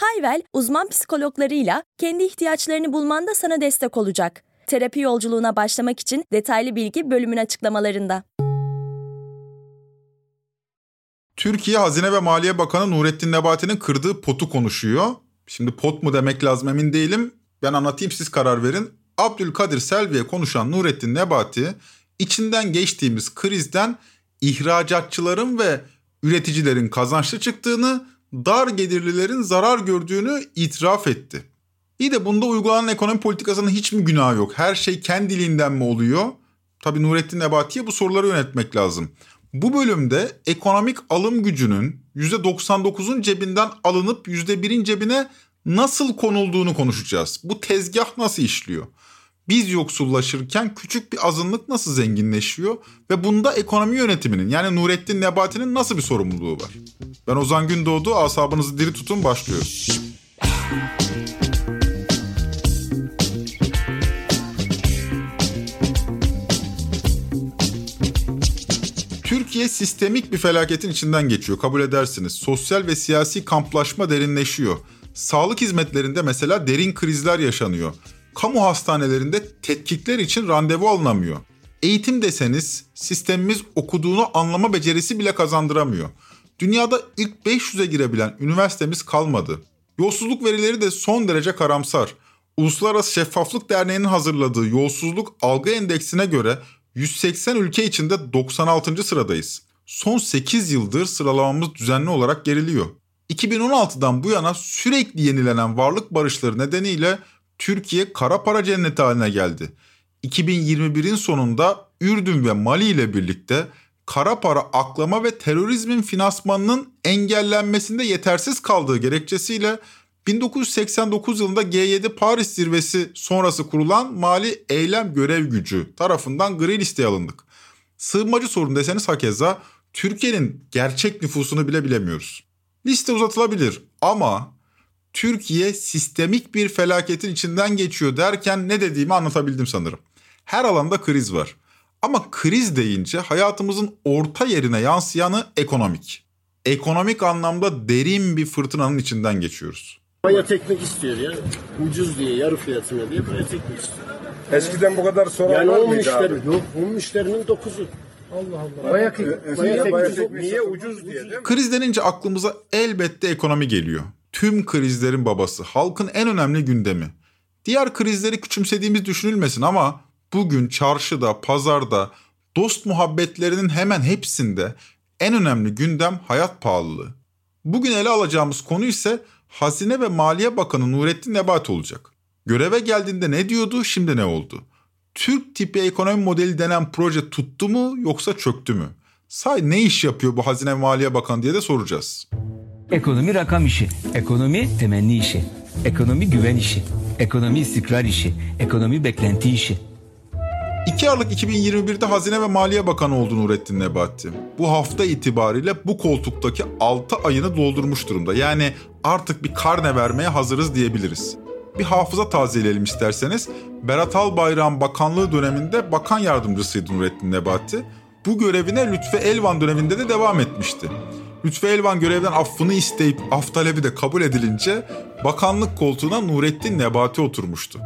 Hayvel, uzman psikologlarıyla kendi ihtiyaçlarını bulmanda sana destek olacak. Terapi yolculuğuna başlamak için detaylı bilgi bölümün açıklamalarında. Türkiye Hazine ve Maliye Bakanı Nurettin Nebati'nin kırdığı potu konuşuyor. Şimdi pot mu demek lazım emin değilim. Ben anlatayım siz karar verin. Abdülkadir Selvi'ye konuşan Nurettin Nebati içinden geçtiğimiz krizden ihracatçıların ve üreticilerin kazançlı çıktığını, dar gelirlilerin zarar gördüğünü itiraf etti. İyi de bunda uygulanan ekonomi politikasının hiç mi günahı yok? Her şey kendiliğinden mi oluyor? Tabii Nurettin Nebati'ye bu soruları yönetmek lazım. Bu bölümde ekonomik alım gücünün %99'un cebinden alınıp %1'in cebine nasıl konulduğunu konuşacağız. Bu tezgah nasıl işliyor? Biz yoksullaşırken küçük bir azınlık nasıl zenginleşiyor ve bunda ekonomi yönetiminin yani Nurettin Nebati'nin nasıl bir sorumluluğu var? Ben Ozan Gündoğdu asabınızı diri tutun başlıyor. Türkiye sistemik bir felaketin içinden geçiyor kabul edersiniz. Sosyal ve siyasi kamplaşma derinleşiyor. Sağlık hizmetlerinde mesela derin krizler yaşanıyor. Kamu hastanelerinde tetkikler için randevu alınamıyor. Eğitim deseniz sistemimiz okuduğunu anlama becerisi bile kazandıramıyor. Dünyada ilk 500'e girebilen üniversitemiz kalmadı. Yolsuzluk verileri de son derece karamsar. Uluslararası Şeffaflık Derneği'nin hazırladığı yolsuzluk algı endeksine göre 180 ülke içinde 96. sıradayız. Son 8 yıldır sıralamamız düzenli olarak geriliyor. 2016'dan bu yana sürekli yenilenen varlık barışları nedeniyle Türkiye kara para cenneti haline geldi. 2021'in sonunda Ürdün ve Mali ile birlikte kara para aklama ve terörizmin finansmanının engellenmesinde yetersiz kaldığı gerekçesiyle 1989 yılında G7 Paris zirvesi sonrası kurulan Mali Eylem Görev Gücü tarafından gri listeye alındık. Sığınmacı sorun deseniz hakeza Türkiye'nin gerçek nüfusunu bile bilemiyoruz. Liste uzatılabilir ama Türkiye sistemik bir felaketin içinden geçiyor derken ne dediğimi anlatabildim sanırım. Her alanda kriz var. Ama kriz deyince hayatımızın orta yerine yansıyanı ekonomik. Ekonomik anlamda derin bir fırtınanın içinden geçiyoruz. Baya teknik istiyor ya. Ucuz diye, yarı fiyatına diye baya teknik istiyor. Eskiden bu kadar soran Yani var 10 mıydı müşteri, abi? yok 10 müşterinin 9'u. Allah Allah. Baya, Eskiden baya bayağı teknik. teknik Niye ucuz diye değil mi? Kriz denince aklımıza elbette ekonomi geliyor. Tüm krizlerin babası, halkın en önemli gündemi. Diğer krizleri küçümsediğimiz düşünülmesin ama bugün çarşıda, pazarda, dost muhabbetlerinin hemen hepsinde en önemli gündem hayat pahalılığı. Bugün ele alacağımız konu ise Hazine ve Maliye Bakanı Nurettin Nebati olacak. Göreve geldiğinde ne diyordu, şimdi ne oldu? Türk tipi ekonomi modeli denen proje tuttu mu yoksa çöktü mü? Say ne iş yapıyor bu Hazine ve Maliye Bakanı diye de soracağız. Ekonomi rakam işi, ekonomi temenni işi, ekonomi güven işi, ekonomi istikrar işi, ekonomi beklenti işi. 2 Aralık 2021'de Hazine ve Maliye Bakanı oldu Nurettin Nebati. Bu hafta itibariyle bu koltuktaki 6 ayını doldurmuş durumda. Yani artık bir karne vermeye hazırız diyebiliriz. Bir hafıza tazeleyelim isterseniz. Berat Albayrak'ın bakanlığı döneminde bakan yardımcısıydı Nurettin Nebati. Bu görevine Lütfü Elvan döneminde de devam etmişti. Lütfü Elvan görevden affını isteyip af talebi de kabul edilince bakanlık koltuğuna Nurettin Nebati oturmuştu.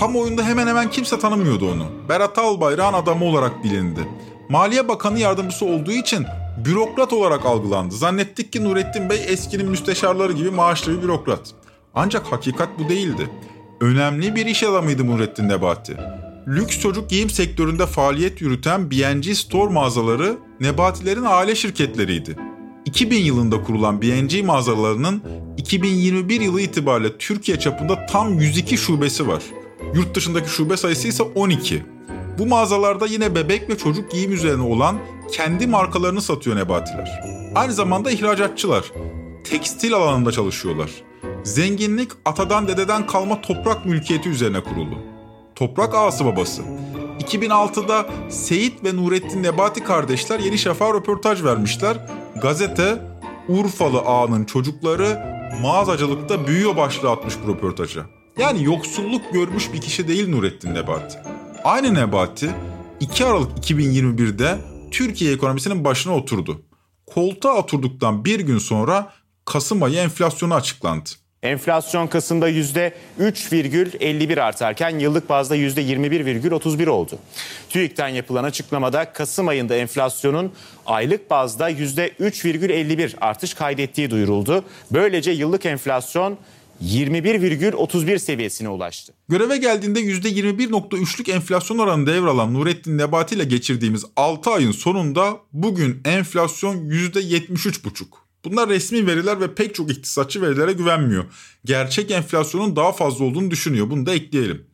Kamuoyunda hemen hemen kimse tanımıyordu onu. Berat Albayrak'ın adamı olarak bilindi. Maliye Bakanı yardımcısı olduğu için bürokrat olarak algılandı. Zannettik ki Nurettin Bey eskinin müsteşarları gibi maaşlı bir bürokrat. Ancak hakikat bu değildi. Önemli bir iş adamıydı Nurettin Nebati. Lüks çocuk giyim sektöründe faaliyet yürüten B&G Store mağazaları Nebatilerin aile şirketleriydi. 2000 yılında kurulan B&G mağazalarının 2021 yılı itibariyle Türkiye çapında tam 102 şubesi var. Yurt dışındaki şube sayısı ise 12. Bu mağazalarda yine bebek ve çocuk giyim üzerine olan kendi markalarını satıyor Nebatiler. Aynı zamanda ihracatçılar. Tekstil alanında çalışıyorlar. Zenginlik atadan dededen kalma toprak mülkiyeti üzerine kurulu. toprak ağası babası. 2006'da Seyit ve Nurettin Nebati kardeşler Yeni Şafak'a röportaj vermişler. Gazete Urfalı ağanın çocukları mağazacılıkta büyüyor başlığı atmış bu röportaja. Yani yoksulluk görmüş bir kişi değil Nurettin Nebati. Aynı Nebati 2 Aralık 2021'de Türkiye ekonomisinin başına oturdu. Koltuğa oturduktan bir gün sonra Kasım ayı enflasyonu açıklandı. Enflasyon Kasım'da %3,51 artarken yıllık bazda %21,31 oldu. TÜİK'ten yapılan açıklamada Kasım ayında enflasyonun aylık bazda %3,51 artış kaydettiği duyuruldu. Böylece yıllık enflasyon 21,31 seviyesine ulaştı. Göreve geldiğinde %21.3'lük enflasyon oranı devralan Nurettin Nebati ile geçirdiğimiz 6 ayın sonunda bugün enflasyon %73,5. Bunlar resmi veriler ve pek çok iktisatçı verilere güvenmiyor. Gerçek enflasyonun daha fazla olduğunu düşünüyor. Bunu da ekleyelim.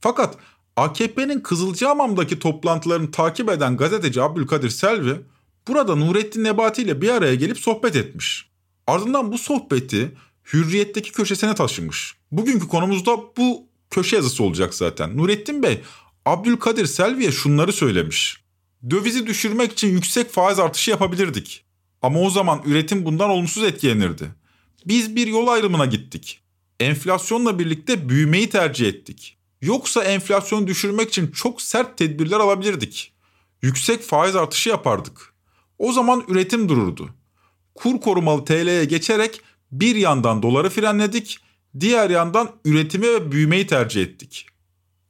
Fakat AKP'nin Kızılcahamam'daki toplantılarını takip eden gazeteci Abdülkadir Selvi burada Nurettin Nebati ile bir araya gelip sohbet etmiş. Ardından bu sohbeti Hürriyet'teki köşesine taşımış. Bugünkü konumuzda bu köşe yazısı olacak zaten. Nurettin Bey, Abdülkadir Selvi'ye şunları söylemiş. Dövizi düşürmek için yüksek faiz artışı yapabilirdik. Ama o zaman üretim bundan olumsuz etkilenirdi. Biz bir yol ayrımına gittik. Enflasyonla birlikte büyümeyi tercih ettik. Yoksa enflasyonu düşürmek için çok sert tedbirler alabilirdik. Yüksek faiz artışı yapardık. O zaman üretim dururdu. Kur korumalı TL'ye geçerek bir yandan doları frenledik, diğer yandan üretimi ve büyümeyi tercih ettik.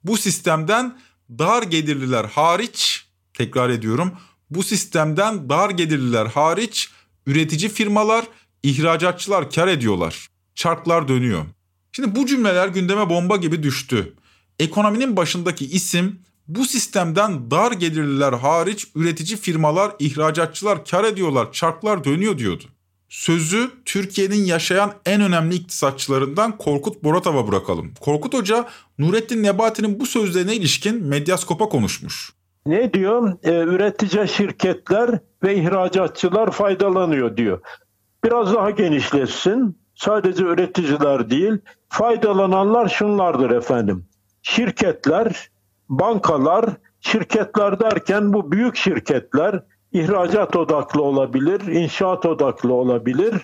Bu sistemden dar gelirliler hariç, tekrar ediyorum, bu sistemden dar gelirliler hariç üretici firmalar, ihracatçılar kar ediyorlar. Çarklar dönüyor. Şimdi bu cümleler gündeme bomba gibi düştü. Ekonominin başındaki isim bu sistemden dar gelirliler hariç üretici firmalar, ihracatçılar kar ediyorlar, çarklar dönüyor diyordu. Sözü Türkiye'nin yaşayan en önemli iktisatçılarından Korkut Boratav'a bırakalım. Korkut Hoca Nurettin Nebati'nin bu sözlerine ilişkin Medyaskop'a konuşmuş. Ne diyor? Ee, üretici şirketler ve ihracatçılar faydalanıyor diyor. Biraz daha genişletsin. Sadece üreticiler değil, faydalananlar şunlardır efendim. Şirketler, bankalar, şirketler derken bu büyük şirketler, ihracat odaklı olabilir, inşaat odaklı olabilir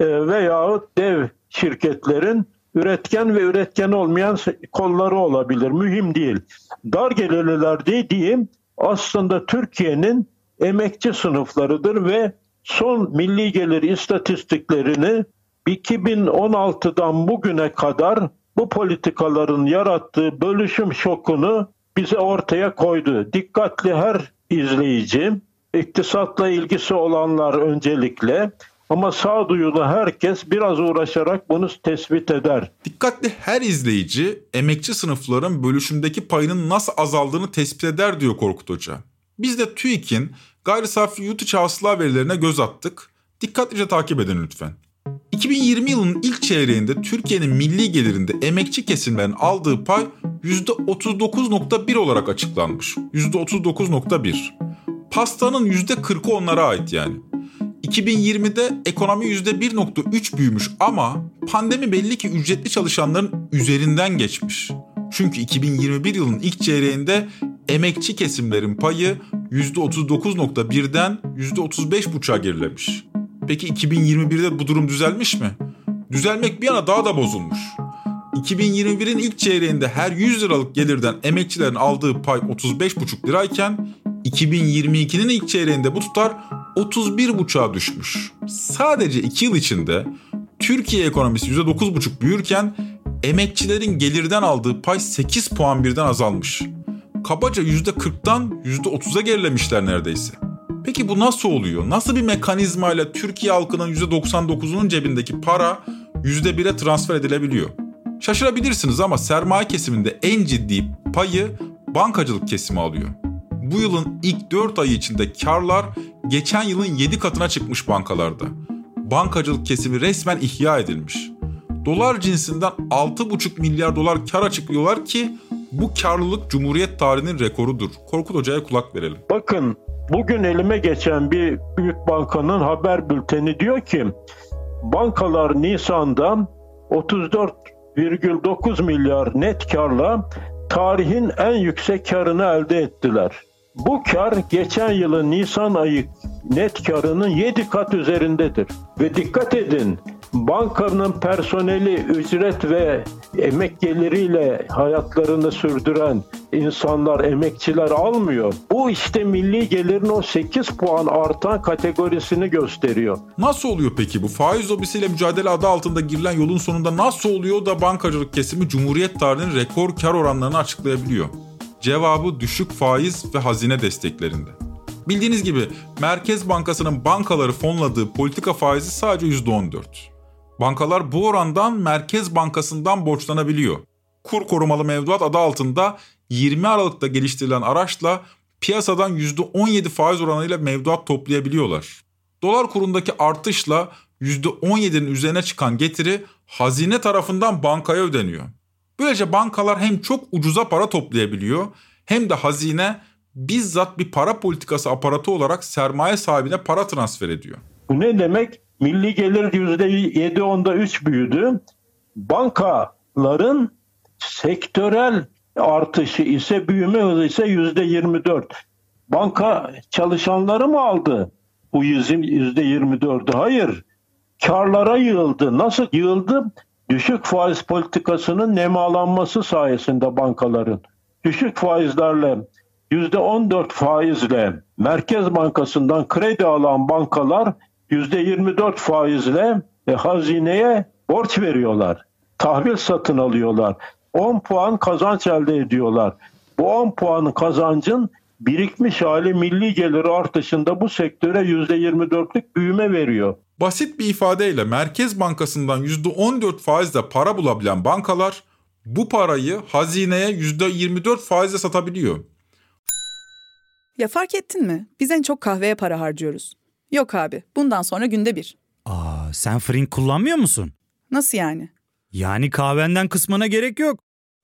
e, veya dev şirketlerin üretken ve üretken olmayan kolları olabilir. Mühim değil. Dar gelirliler dediğim aslında Türkiye'nin emekçi sınıflarıdır ve son milli gelir istatistiklerini 2016'dan bugüne kadar bu politikaların yarattığı bölüşüm şokunu bize ortaya koydu. Dikkatli her izleyici iktisatla ilgisi olanlar öncelikle ama sağduyulu herkes biraz uğraşarak bunu tespit eder. Dikkatli her izleyici emekçi sınıfların bölüşümdeki payının nasıl azaldığını tespit eder diyor Korkut Hoca. Biz de TÜİK'in gayri safi yurt içi hasıla verilerine göz attık. Dikkatlice takip edin lütfen. 2020 yılının ilk çeyreğinde Türkiye'nin milli gelirinde emekçi kesimlerin aldığı pay %39.1 olarak açıklanmış. %39.1 pastanın %40'ı onlara ait yani. 2020'de ekonomi %1.3 büyümüş ama pandemi belli ki ücretli çalışanların üzerinden geçmiş. Çünkü 2021 yılının ilk çeyreğinde emekçi kesimlerin payı %39.1'den %35.5'a gerilemiş. Peki 2021'de bu durum düzelmiş mi? Düzelmek bir yana daha da bozulmuş. 2021'in ilk çeyreğinde her 100 liralık gelirden emekçilerin aldığı pay 35,5 lirayken 2022'nin ilk çeyreğinde bu tutar 31,5'a düşmüş. Sadece 2 yıl içinde Türkiye ekonomisi %9,5 büyürken emekçilerin gelirden aldığı pay 8 puan birden azalmış. Kabaca %40'dan %30'a gerilemişler neredeyse. Peki bu nasıl oluyor? Nasıl bir mekanizmayla Türkiye halkının %99'unun cebindeki para %1'e transfer edilebiliyor? Şaşırabilirsiniz ama sermaye kesiminde en ciddi payı bankacılık kesimi alıyor. Bu yılın ilk 4 ayı içinde karlar geçen yılın 7 katına çıkmış bankalarda. Bankacılık kesimi resmen ihya edilmiş. Dolar cinsinden 6,5 milyar dolar kar açıklıyorlar ki bu karlılık Cumhuriyet tarihinin rekorudur. Korkut Hoca'ya kulak verelim. Bakın bugün elime geçen bir büyük bankanın haber bülteni diyor ki bankalar Nisan'da 34,9 milyar net karla tarihin en yüksek karını elde ettiler. Bu kar geçen yılın Nisan ayı net karının 7 kat üzerindedir. Ve dikkat edin bankanın personeli ücret ve emek geliriyle hayatlarını sürdüren insanlar, emekçiler almıyor. Bu işte milli gelirin o 8 puan artan kategorisini gösteriyor. Nasıl oluyor peki bu? Faiz lobisiyle mücadele adı altında girilen yolun sonunda nasıl oluyor da bankacılık kesimi Cumhuriyet tarihinin rekor kar oranlarını açıklayabiliyor? Cevabı düşük faiz ve hazine desteklerinde. Bildiğiniz gibi Merkez Bankası'nın bankaları fonladığı politika faizi sadece %14. Bankalar bu orandan Merkez Bankası'ndan borçlanabiliyor. Kur korumalı mevduat adı altında 20 Aralık'ta geliştirilen araçla piyasadan %17 faiz oranıyla mevduat toplayabiliyorlar. Dolar kurundaki artışla %17'nin üzerine çıkan getiri hazine tarafından bankaya ödeniyor. Böylece bankalar hem çok ucuza para toplayabiliyor hem de hazine bizzat bir para politikası aparatı olarak sermaye sahibine para transfer ediyor. Bu ne demek? Milli gelir %7.10'da 3 büyüdü. Bankaların sektörel artışı ise büyüme hızı ise %24. Banka çalışanları mı aldı bu %24'ü? Hayır. Karlara yığıldı. Nasıl yığıldı? Düşük faiz politikasının nemalanması sayesinde bankaların. Düşük faizlerle %14 faizle Merkez Bankası'ndan kredi alan bankalar %24 faizle e, hazineye borç veriyorlar. Tahvil satın alıyorlar. 10 puan kazanç elde ediyorlar. Bu 10 puanın kazancın birikmiş hali milli gelir artışında bu sektöre %24'lük büyüme veriyor. Basit bir ifadeyle Merkez Bankası'ndan %14 faizle para bulabilen bankalar bu parayı hazineye %24 faizle satabiliyor. Ya fark ettin mi? Biz en çok kahveye para harcıyoruz. Yok abi, bundan sonra günde bir. Aa, sen Frink kullanmıyor musun? Nasıl yani? Yani kahvenden kısmına gerek yok.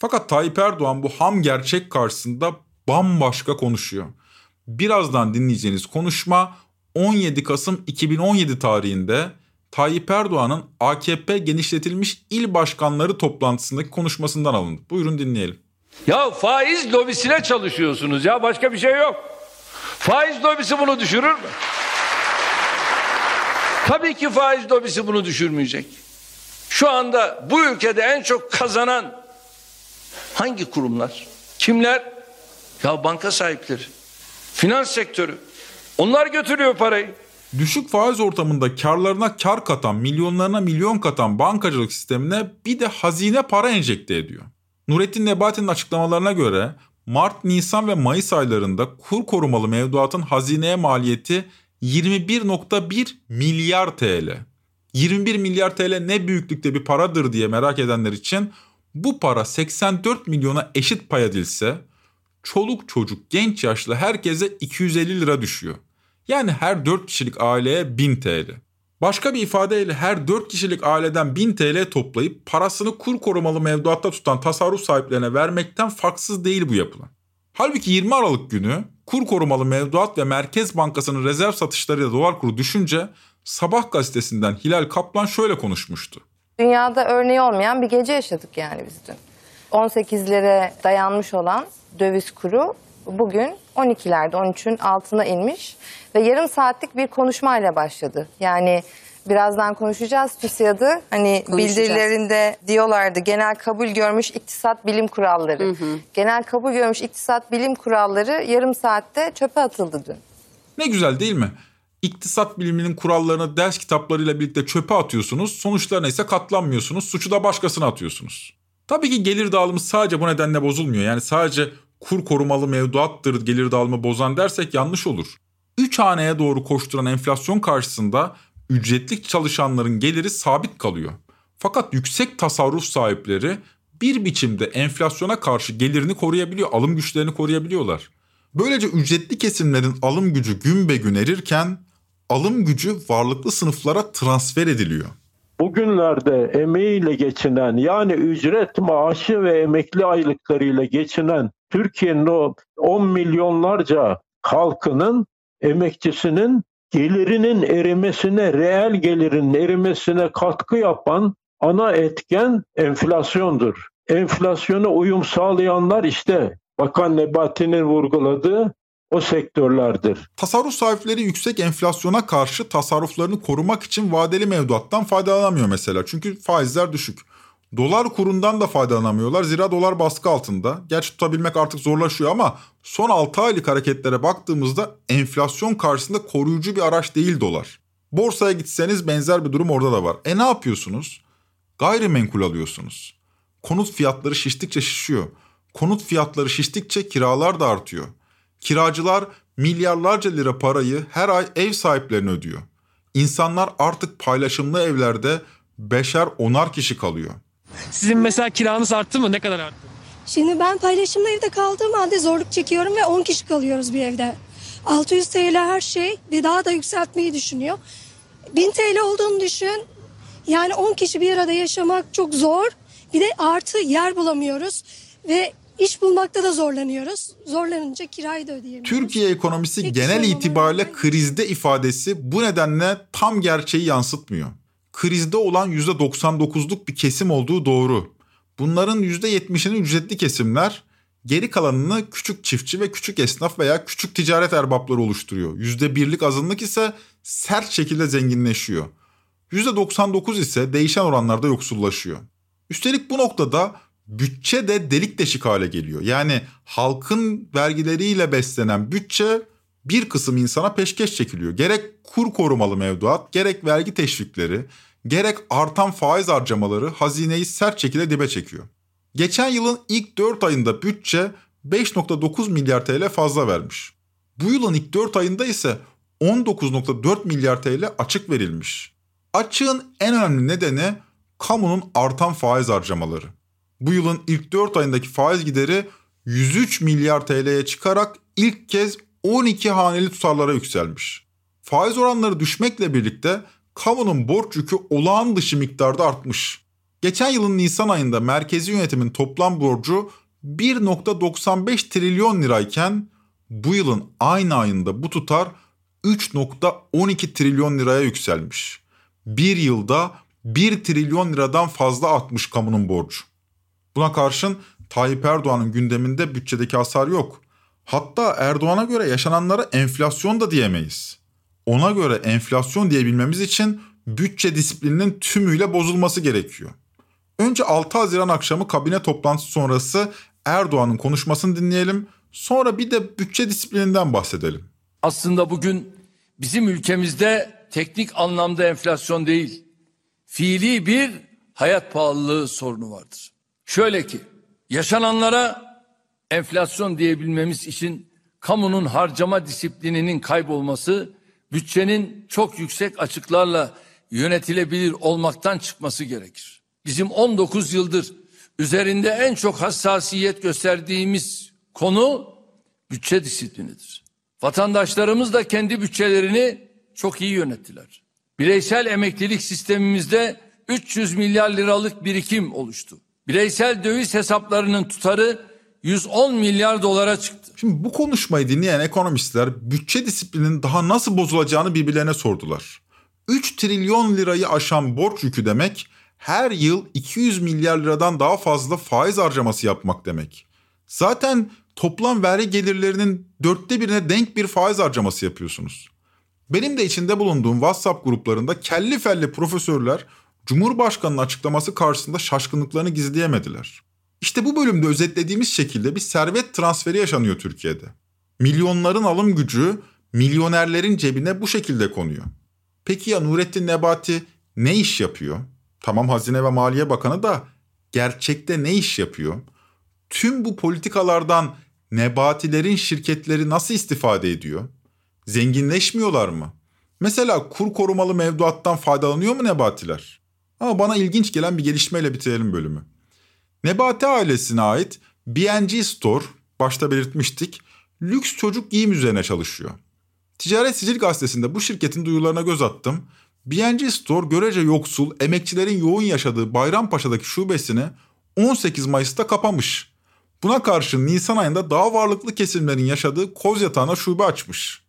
Fakat Tayyip Erdoğan bu ham gerçek karşısında bambaşka konuşuyor. Birazdan dinleyeceğiniz konuşma 17 Kasım 2017 tarihinde Tayyip Erdoğan'ın AKP genişletilmiş il başkanları toplantısındaki konuşmasından alındı. Buyurun dinleyelim. Ya faiz lobisine çalışıyorsunuz ya başka bir şey yok. Faiz lobisi bunu düşürür mü? Tabii ki faiz lobisi bunu düşürmeyecek. Şu anda bu ülkede en çok kazanan hangi kurumlar? Kimler? Ya banka sahipleri, finans sektörü. Onlar götürüyor parayı. Düşük faiz ortamında karlarına kar katan, milyonlarına milyon katan bankacılık sistemine bir de hazine para enjekte ediyor. Nurettin Nebati'nin açıklamalarına göre Mart, Nisan ve Mayıs aylarında kur korumalı mevduatın hazineye maliyeti 21.1 milyar TL. 21 milyar TL ne büyüklükte bir paradır diye merak edenler için bu para 84 milyona eşit pay edilse çoluk çocuk genç yaşlı herkese 250 lira düşüyor. Yani her 4 kişilik aileye 1000 TL. Başka bir ifadeyle her 4 kişilik aileden 1000 TL toplayıp parasını kur korumalı mevduatta tutan tasarruf sahiplerine vermekten farksız değil bu yapılan. Halbuki 20 Aralık günü kur korumalı mevduat ve Merkez Bankası'nın rezerv satışlarıyla dolar kuru düşünce Sabah gazetesinden Hilal Kaplan şöyle konuşmuştu. Dünyada örneği olmayan bir gece yaşadık yani biz dün. 18'lere dayanmış olan döviz kuru bugün 12'lerde 13'ün altına inmiş ve yarım saatlik bir konuşmayla başladı. Yani birazdan konuşacağız TÜSİAD'ı hani bildirilerinde diyorlardı genel kabul görmüş iktisat bilim kuralları. Hı hı. Genel kabul görmüş iktisat bilim kuralları yarım saatte çöpe atıldı dün. Ne güzel değil mi? İktisat biliminin kurallarını ders kitaplarıyla birlikte çöpe atıyorsunuz. Sonuçlarına ise katlanmıyorsunuz. Suçu da başkasına atıyorsunuz. Tabii ki gelir dağılımı sadece bu nedenle bozulmuyor. Yani sadece kur korumalı mevduattır gelir dağılımı bozan dersek yanlış olur. Üç haneye doğru koşturan enflasyon karşısında ücretli çalışanların geliri sabit kalıyor. Fakat yüksek tasarruf sahipleri bir biçimde enflasyona karşı gelirini koruyabiliyor, alım güçlerini koruyabiliyorlar. Böylece ücretli kesimlerin alım gücü gün be gün erirken alım gücü varlıklı sınıflara transfer ediliyor. Bugünlerde emeğiyle geçinen yani ücret maaşı ve emekli aylıklarıyla geçinen Türkiye'nin o 10 milyonlarca halkının emekçisinin gelirinin erimesine, reel gelirinin erimesine katkı yapan ana etken enflasyondur. Enflasyona uyum sağlayanlar işte Bakan Nebati'nin vurguladığı o sektörlerdir. Tasarruf sahipleri yüksek enflasyona karşı tasarruflarını korumak için vadeli mevduattan faydalanamıyor mesela. Çünkü faizler düşük. Dolar kurundan da faydalanamıyorlar zira dolar baskı altında. Gerçi tutabilmek artık zorlaşıyor ama son 6 aylık hareketlere baktığımızda enflasyon karşısında koruyucu bir araç değil dolar. Borsaya gitseniz benzer bir durum orada da var. E ne yapıyorsunuz? Gayrimenkul alıyorsunuz. Konut fiyatları şiştikçe şişiyor. Konut fiyatları şiştikçe kiralar da artıyor. Kiracılar milyarlarca lira parayı her ay ev sahiplerine ödüyor. İnsanlar artık paylaşımlı evlerde beşer onar kişi kalıyor. Sizin mesela kiranız arttı mı? Ne kadar arttı? Şimdi ben paylaşımlı evde kaldığım halde zorluk çekiyorum ve 10 kişi kalıyoruz bir evde. 600 TL her şey ve daha da yükseltmeyi düşünüyor. 1000 TL olduğunu düşün. Yani 10 kişi bir arada yaşamak çok zor. Bir de artı yer bulamıyoruz ve iş bulmakta da zorlanıyoruz. Zorlanınca kirayı da ödeyemiyoruz. Türkiye ekonomisi genel itibariyle krizde ifadesi bu nedenle tam gerçeği yansıtmıyor. Krizde olan %99'luk bir kesim olduğu doğru. Bunların %70'ini ücretli kesimler, geri kalanını küçük çiftçi ve küçük esnaf veya küçük ticaret erbapları oluşturuyor. %1'lik azınlık ise sert şekilde zenginleşiyor. %99 ise değişen oranlarda yoksullaşıyor. Üstelik bu noktada bütçe de delik deşik hale geliyor. Yani halkın vergileriyle beslenen bütçe bir kısım insana peşkeş çekiliyor. Gerek kur korumalı mevduat, gerek vergi teşvikleri, gerek artan faiz harcamaları hazineyi sert şekilde dibe çekiyor. Geçen yılın ilk 4 ayında bütçe 5.9 milyar TL fazla vermiş. Bu yılın ilk 4 ayında ise 19.4 milyar TL açık verilmiş. Açığın en önemli nedeni kamunun artan faiz harcamaları. Bu yılın ilk 4 ayındaki faiz gideri 103 milyar TL'ye çıkarak ilk kez 12 haneli tutarlara yükselmiş. Faiz oranları düşmekle birlikte kamunun borç yükü olağan dışı miktarda artmış. Geçen yılın Nisan ayında merkezi yönetimin toplam borcu 1.95 trilyon lirayken bu yılın aynı ayında bu tutar 3.12 trilyon liraya yükselmiş. Bir yılda 1 trilyon liradan fazla artmış kamunun borcu. Buna karşın Tayyip Erdoğan'ın gündeminde bütçedeki hasar yok. Hatta Erdoğan'a göre yaşananlara enflasyon da diyemeyiz. Ona göre enflasyon diyebilmemiz için bütçe disiplininin tümüyle bozulması gerekiyor. Önce 6 Haziran akşamı kabine toplantısı sonrası Erdoğan'ın konuşmasını dinleyelim. Sonra bir de bütçe disiplininden bahsedelim. Aslında bugün bizim ülkemizde teknik anlamda enflasyon değil, fiili bir hayat pahalılığı sorunu vardır. Şöyle ki yaşananlara enflasyon diyebilmemiz için kamunun harcama disiplininin kaybolması, bütçenin çok yüksek açıklarla yönetilebilir olmaktan çıkması gerekir. Bizim 19 yıldır üzerinde en çok hassasiyet gösterdiğimiz konu bütçe disiplinidir. Vatandaşlarımız da kendi bütçelerini çok iyi yönettiler. Bireysel emeklilik sistemimizde 300 milyar liralık birikim oluştu. Bireysel döviz hesaplarının tutarı 110 milyar dolara çıktı. Şimdi bu konuşmayı dinleyen ekonomistler bütçe disiplinin daha nasıl bozulacağını birbirlerine sordular. 3 trilyon lirayı aşan borç yükü demek her yıl 200 milyar liradan daha fazla faiz harcaması yapmak demek. Zaten toplam vergi gelirlerinin dörtte birine denk bir faiz harcaması yapıyorsunuz. Benim de içinde bulunduğum WhatsApp gruplarında kelli felli profesörler Cumhurbaşkanı'nın açıklaması karşısında şaşkınlıklarını gizleyemediler. İşte bu bölümde özetlediğimiz şekilde bir servet transferi yaşanıyor Türkiye'de. Milyonların alım gücü milyonerlerin cebine bu şekilde konuyor. Peki ya Nurettin Nebati ne iş yapıyor? Tamam Hazine ve Maliye Bakanı da gerçekte ne iş yapıyor? Tüm bu politikalardan Nebatilerin şirketleri nasıl istifade ediyor? Zenginleşmiyorlar mı? Mesela kur korumalı mevduattan faydalanıyor mu Nebatiler? Ama bana ilginç gelen bir gelişmeyle bitirelim bölümü. Nebati ailesine ait B&G Store, başta belirtmiştik, lüks çocuk giyim üzerine çalışıyor. Ticaret Sicil Gazetesi'nde bu şirketin duyularına göz attım. B&G Store görece yoksul, emekçilerin yoğun yaşadığı Bayrampaşa'daki şubesini 18 Mayıs'ta kapamış. Buna karşın Nisan ayında daha varlıklı kesimlerin yaşadığı Kozyatağı'na şube açmış.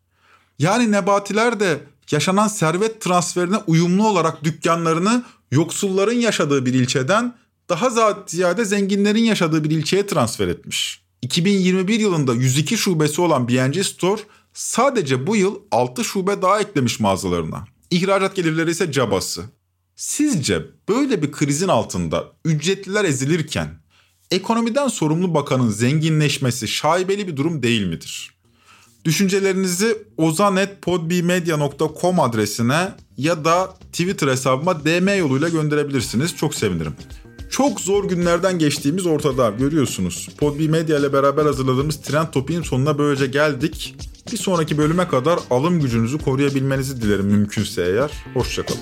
Yani Nebatiler de yaşanan servet transferine uyumlu olarak dükkanlarını yoksulların yaşadığı bir ilçeden daha ziyade zenginlerin yaşadığı bir ilçeye transfer etmiş. 2021 yılında 102 şubesi olan B&G Store sadece bu yıl 6 şube daha eklemiş mağazalarına. İhracat gelirleri ise cabası. Sizce böyle bir krizin altında ücretliler ezilirken ekonomiden sorumlu bakanın zenginleşmesi şaibeli bir durum değil midir? Düşüncelerinizi ozanetpodbmedia.com adresine ya da Twitter hesabıma DM yoluyla gönderebilirsiniz. Çok sevinirim. Çok zor günlerden geçtiğimiz ortada görüyorsunuz. Podbi Media ile beraber hazırladığımız Trend Topi'nin sonuna böylece geldik. Bir sonraki bölüme kadar alım gücünüzü koruyabilmenizi dilerim mümkünse eğer. Hoşçakalın.